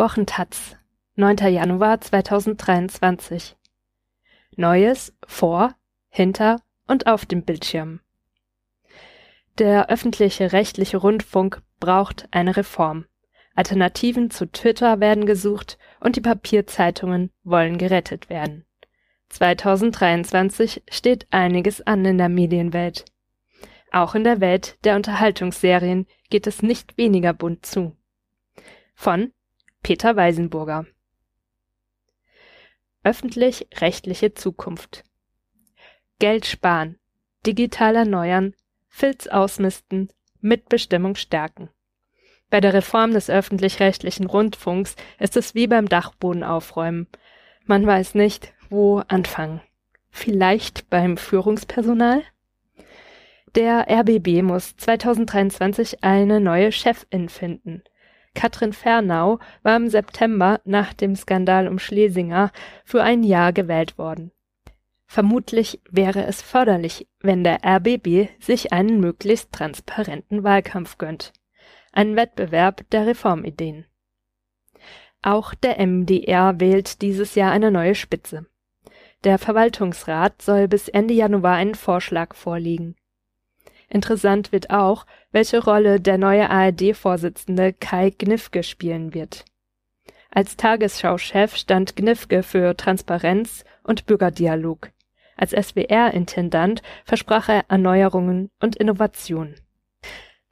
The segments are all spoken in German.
Wochentaz, 9. Januar 2023 Neues vor, hinter und auf dem Bildschirm. Der öffentliche rechtliche Rundfunk braucht eine Reform. Alternativen zu Twitter werden gesucht und die Papierzeitungen wollen gerettet werden. 2023 steht einiges an in der Medienwelt. Auch in der Welt der Unterhaltungsserien geht es nicht weniger bunt zu. Von Peter Weisenburger Öffentlich-rechtliche Zukunft Geld sparen, digital erneuern, Filz ausmisten, Mitbestimmung stärken. Bei der Reform des öffentlich-rechtlichen Rundfunks ist es wie beim Dachboden aufräumen. Man weiß nicht, wo anfangen. Vielleicht beim Führungspersonal? Der RBB muss 2023 eine neue Chefin finden. Katrin Fernau war im September nach dem Skandal um Schlesinger für ein Jahr gewählt worden. Vermutlich wäre es förderlich, wenn der RBB sich einen möglichst transparenten Wahlkampf gönnt. Ein Wettbewerb der Reformideen. Auch der MDR wählt dieses Jahr eine neue Spitze. Der Verwaltungsrat soll bis Ende Januar einen Vorschlag vorlegen. Interessant wird auch, welche Rolle der neue ARD-Vorsitzende Kai Gnifke spielen wird. Als Tagesschau-Chef stand Gnifke für Transparenz und Bürgerdialog. Als SWR-Intendant versprach er Erneuerungen und Innovation.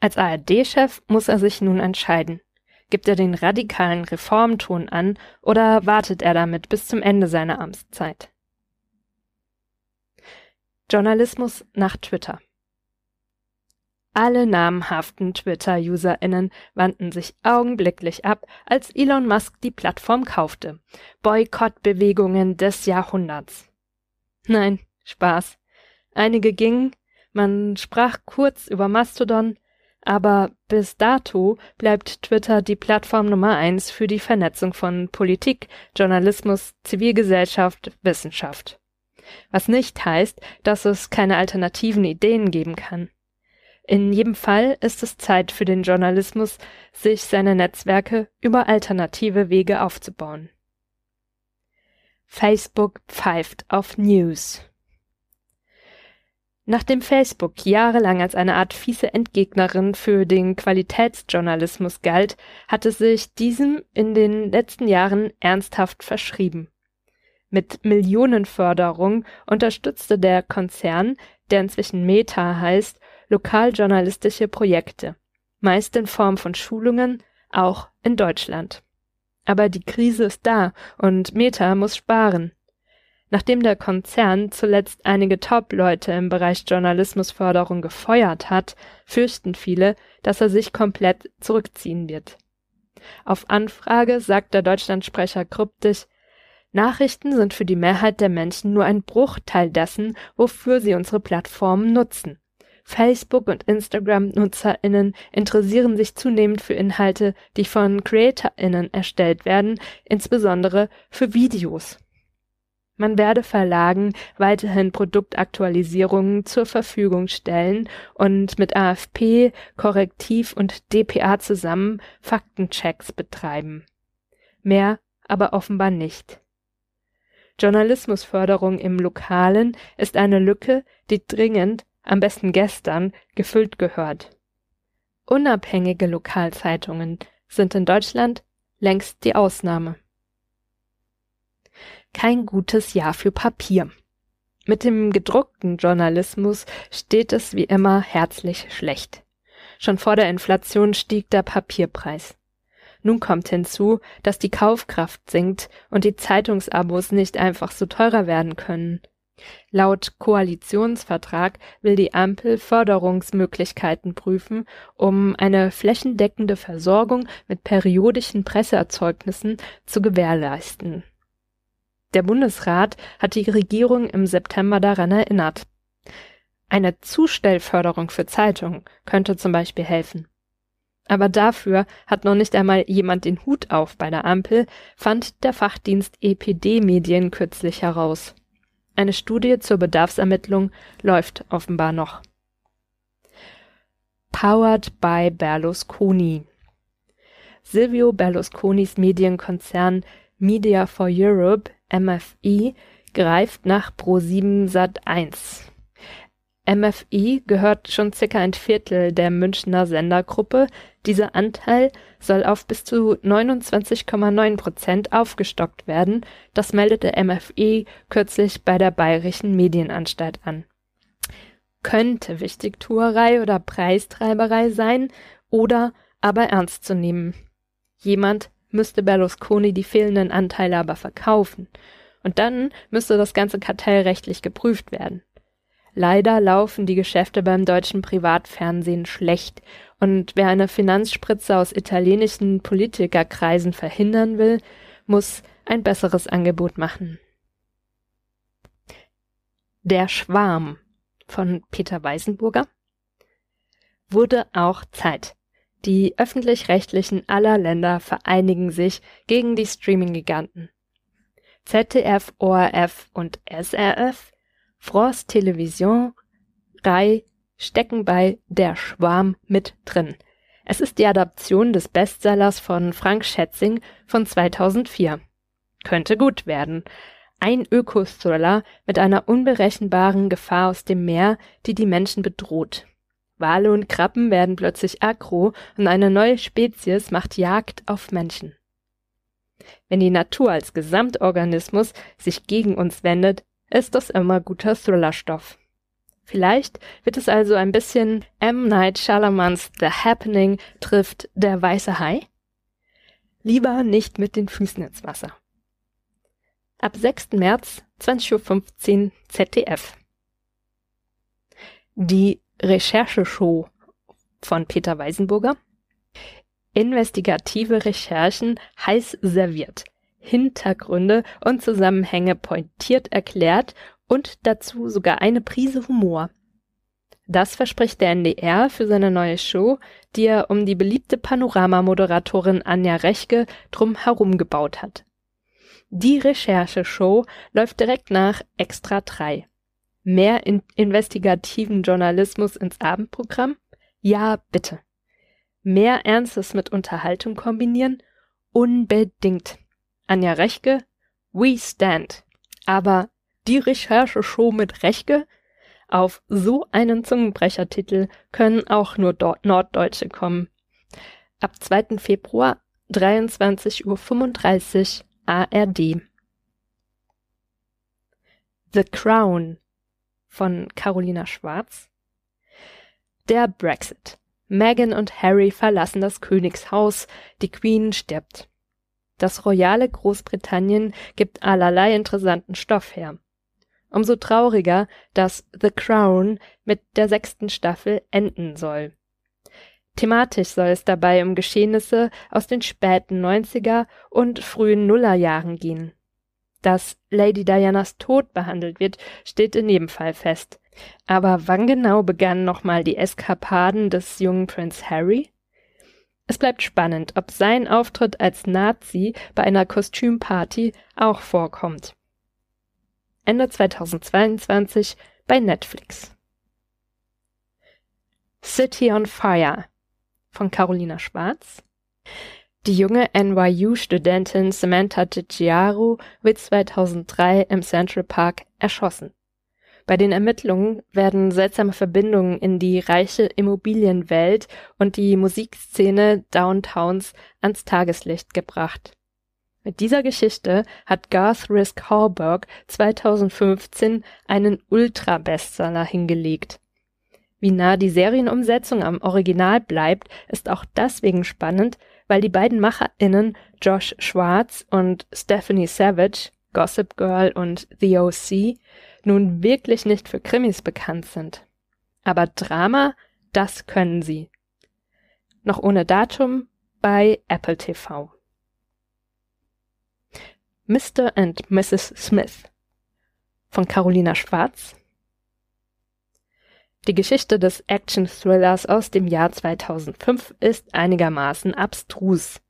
Als ARD-Chef muss er sich nun entscheiden. Gibt er den radikalen Reformton an oder wartet er damit bis zum Ende seiner Amtszeit? Journalismus nach Twitter alle namhaften Twitter-UserInnen wandten sich augenblicklich ab, als Elon Musk die Plattform kaufte. Boykottbewegungen des Jahrhunderts. Nein, Spaß. Einige gingen, man sprach kurz über Mastodon, aber bis dato bleibt Twitter die Plattform Nummer eins für die Vernetzung von Politik, Journalismus, Zivilgesellschaft, Wissenschaft. Was nicht heißt, dass es keine alternativen Ideen geben kann. In jedem Fall ist es Zeit für den Journalismus, sich seine Netzwerke über alternative Wege aufzubauen. Facebook pfeift auf News. Nachdem Facebook jahrelang als eine Art fiese Endgegnerin für den Qualitätsjournalismus galt, hatte sich diesem in den letzten Jahren ernsthaft verschrieben. Mit Millionenförderung unterstützte der Konzern, der inzwischen Meta heißt, lokaljournalistische Projekte, meist in Form von Schulungen, auch in Deutschland. Aber die Krise ist da und Meta muss sparen. Nachdem der Konzern zuletzt einige Top-Leute im Bereich Journalismusförderung gefeuert hat, fürchten viele, dass er sich komplett zurückziehen wird. Auf Anfrage sagt der Deutschlandsprecher kryptisch, Nachrichten sind für die Mehrheit der Menschen nur ein Bruchteil dessen, wofür sie unsere Plattformen nutzen. Facebook und Instagram-NutzerInnen interessieren sich zunehmend für Inhalte, die von CreatorInnen erstellt werden, insbesondere für Videos. Man werde Verlagen weiterhin Produktaktualisierungen zur Verfügung stellen und mit AFP, Korrektiv und dpa zusammen Faktenchecks betreiben. Mehr aber offenbar nicht. Journalismusförderung im Lokalen ist eine Lücke, die dringend am besten gestern, gefüllt gehört. Unabhängige Lokalzeitungen sind in Deutschland längst die Ausnahme. Kein gutes Jahr für Papier. Mit dem gedruckten Journalismus steht es wie immer herzlich schlecht. Schon vor der Inflation stieg der Papierpreis. Nun kommt hinzu, dass die Kaufkraft sinkt und die Zeitungsabos nicht einfach so teurer werden können. Laut Koalitionsvertrag will die Ampel Förderungsmöglichkeiten prüfen, um eine flächendeckende Versorgung mit periodischen Presseerzeugnissen zu gewährleisten. Der Bundesrat hat die Regierung im September daran erinnert. Eine Zustellförderung für Zeitungen könnte zum Beispiel helfen. Aber dafür hat noch nicht einmal jemand den Hut auf bei der Ampel, fand der Fachdienst EPD Medien kürzlich heraus. Eine Studie zur Bedarfsermittlung läuft offenbar noch. Powered by Berlusconi. Silvio Berlusconis Medienkonzern Media for Europe MFE greift nach Pro7 Sat1. MFI gehört schon circa ein Viertel der Münchner Sendergruppe. Dieser Anteil soll auf bis zu 29,9 Prozent aufgestockt werden. Das meldete MFI kürzlich bei der Bayerischen Medienanstalt an. Könnte Wichtigtuerei oder Preistreiberei sein oder aber ernst zu nehmen. Jemand müsste Berlusconi die fehlenden Anteile aber verkaufen. Und dann müsste das ganze kartellrechtlich geprüft werden. Leider laufen die Geschäfte beim deutschen Privatfernsehen schlecht, und wer eine Finanzspritze aus italienischen Politikerkreisen verhindern will, muss ein besseres Angebot machen. Der Schwarm von Peter Weißenburger wurde auch Zeit. Die öffentlich-rechtlichen aller Länder vereinigen sich gegen die Streaming-Giganten. ZDF, ORF und SRF France Television, Rai stecken bei Der Schwarm mit drin. Es ist die Adaption des Bestsellers von Frank Schätzing von 2004. Könnte gut werden. Ein Ökothriller mit einer unberechenbaren Gefahr aus dem Meer, die die Menschen bedroht. Wale und Krabben werden plötzlich aggro und eine neue Spezies macht Jagd auf Menschen. Wenn die Natur als Gesamtorganismus sich gegen uns wendet, ist das immer guter Thrillerstoff. Vielleicht wird es also ein bisschen M. Night Shyamalans The Happening trifft der weiße Hai? Lieber nicht mit den Füßen ins Wasser. Ab 6. März, 20.15 Uhr ZDF. Die Rechercheshow von Peter Weisenburger. Investigative Recherchen heiß serviert. Hintergründe und Zusammenhänge pointiert erklärt und dazu sogar eine Prise Humor. Das verspricht der NDR für seine neue Show, die er um die beliebte Panorama-Moderatorin Anja Rechke drum herum gebaut hat. Die Rechercheshow läuft direkt nach Extra 3. Mehr in investigativen Journalismus ins Abendprogramm? Ja, bitte. Mehr Ernstes mit Unterhaltung kombinieren? Unbedingt. Anja Rechke, We Stand. Aber die Recherche-Show mit Rechke? Auf so einen Zungenbrechertitel können auch nur Norddeutsche kommen. Ab 2. Februar 23.35 Uhr ARD. The Crown von Carolina Schwarz. Der Brexit. Meghan und Harry verlassen das Königshaus, die Queen stirbt. Das royale Großbritannien gibt allerlei interessanten Stoff her. Umso trauriger, dass The Crown mit der sechsten Staffel enden soll. Thematisch soll es dabei um Geschehnisse aus den späten 90er und frühen Nullerjahren gehen. Dass Lady Dianas Tod behandelt wird, steht in jedem Fall fest. Aber wann genau begannen nochmal die Eskapaden des jungen Prinz Harry? Es bleibt spannend, ob sein Auftritt als Nazi bei einer Kostümparty auch vorkommt. Ende 2022 bei Netflix. City on Fire von Carolina Schwarz. Die junge NYU-Studentin Samantha DiGiaro wird 2003 im Central Park erschossen. Bei den Ermittlungen werden seltsame Verbindungen in die reiche Immobilienwelt und die Musikszene Downtowns ans Tageslicht gebracht. Mit dieser Geschichte hat Garth Risk Hallberg 2015 einen Ultra-Bestseller hingelegt. Wie nah die Serienumsetzung am Original bleibt, ist auch deswegen spannend, weil die beiden MacherInnen Josh Schwartz und Stephanie Savage, Gossip Girl und The O.C., nun wirklich nicht für Krimis bekannt sind. Aber Drama, das können sie. Noch ohne Datum bei Apple TV. Mr. and Mrs. Smith von Carolina Schwarz. Die Geschichte des Action-Thrillers aus dem Jahr 2005 ist einigermaßen abstrus.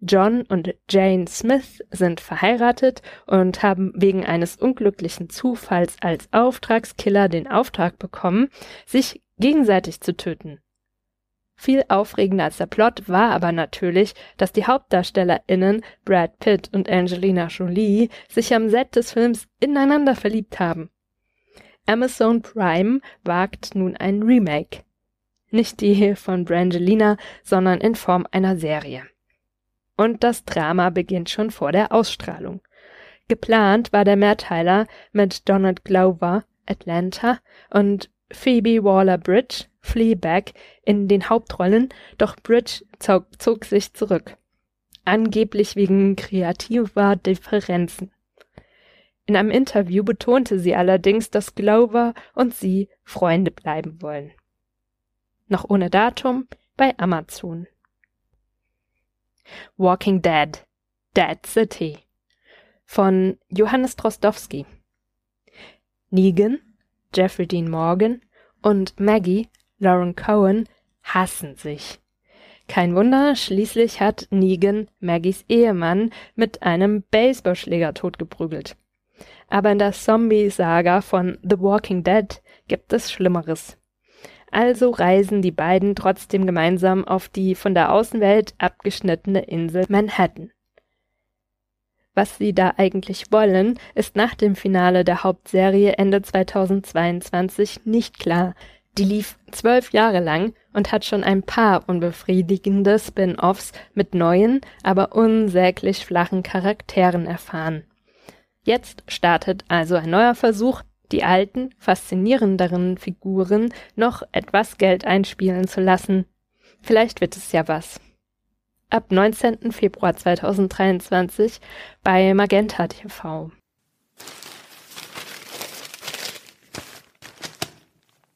John und Jane Smith sind verheiratet und haben wegen eines unglücklichen Zufalls als Auftragskiller den Auftrag bekommen, sich gegenseitig zu töten. Viel aufregender als der Plot war aber natürlich, dass die HauptdarstellerInnen Brad Pitt und Angelina Jolie sich am Set des Films ineinander verliebt haben. Amazon Prime wagt nun ein Remake. Nicht die von Brangelina, sondern in Form einer Serie. Und das Drama beginnt schon vor der Ausstrahlung. Geplant war der Mehrteiler mit Donald Glover, Atlanta, und Phoebe Waller-Bridge, Fleabag, in den Hauptrollen, doch Bridge zog, zog sich zurück. Angeblich wegen kreativer Differenzen. In einem Interview betonte sie allerdings, dass Glover und sie Freunde bleiben wollen. Noch ohne Datum bei Amazon. Walking Dead Dead City von Johannes Drostowski. Negan, Jeffrey Dean Morgan und Maggie, Lauren Cohen, hassen sich. Kein Wunder, schließlich hat Negan Maggies Ehemann mit einem Baseballschläger totgeprügelt. Aber in der Zombie-Saga von The Walking Dead gibt es Schlimmeres. Also reisen die beiden trotzdem gemeinsam auf die von der Außenwelt abgeschnittene Insel Manhattan. Was sie da eigentlich wollen, ist nach dem Finale der Hauptserie Ende 2022 nicht klar. Die lief zwölf Jahre lang und hat schon ein paar unbefriedigende Spin-offs mit neuen, aber unsäglich flachen Charakteren erfahren. Jetzt startet also ein neuer Versuch, die alten, faszinierenderen Figuren noch etwas Geld einspielen zu lassen. Vielleicht wird es ja was ab 19. Februar 2023 bei Magenta TV.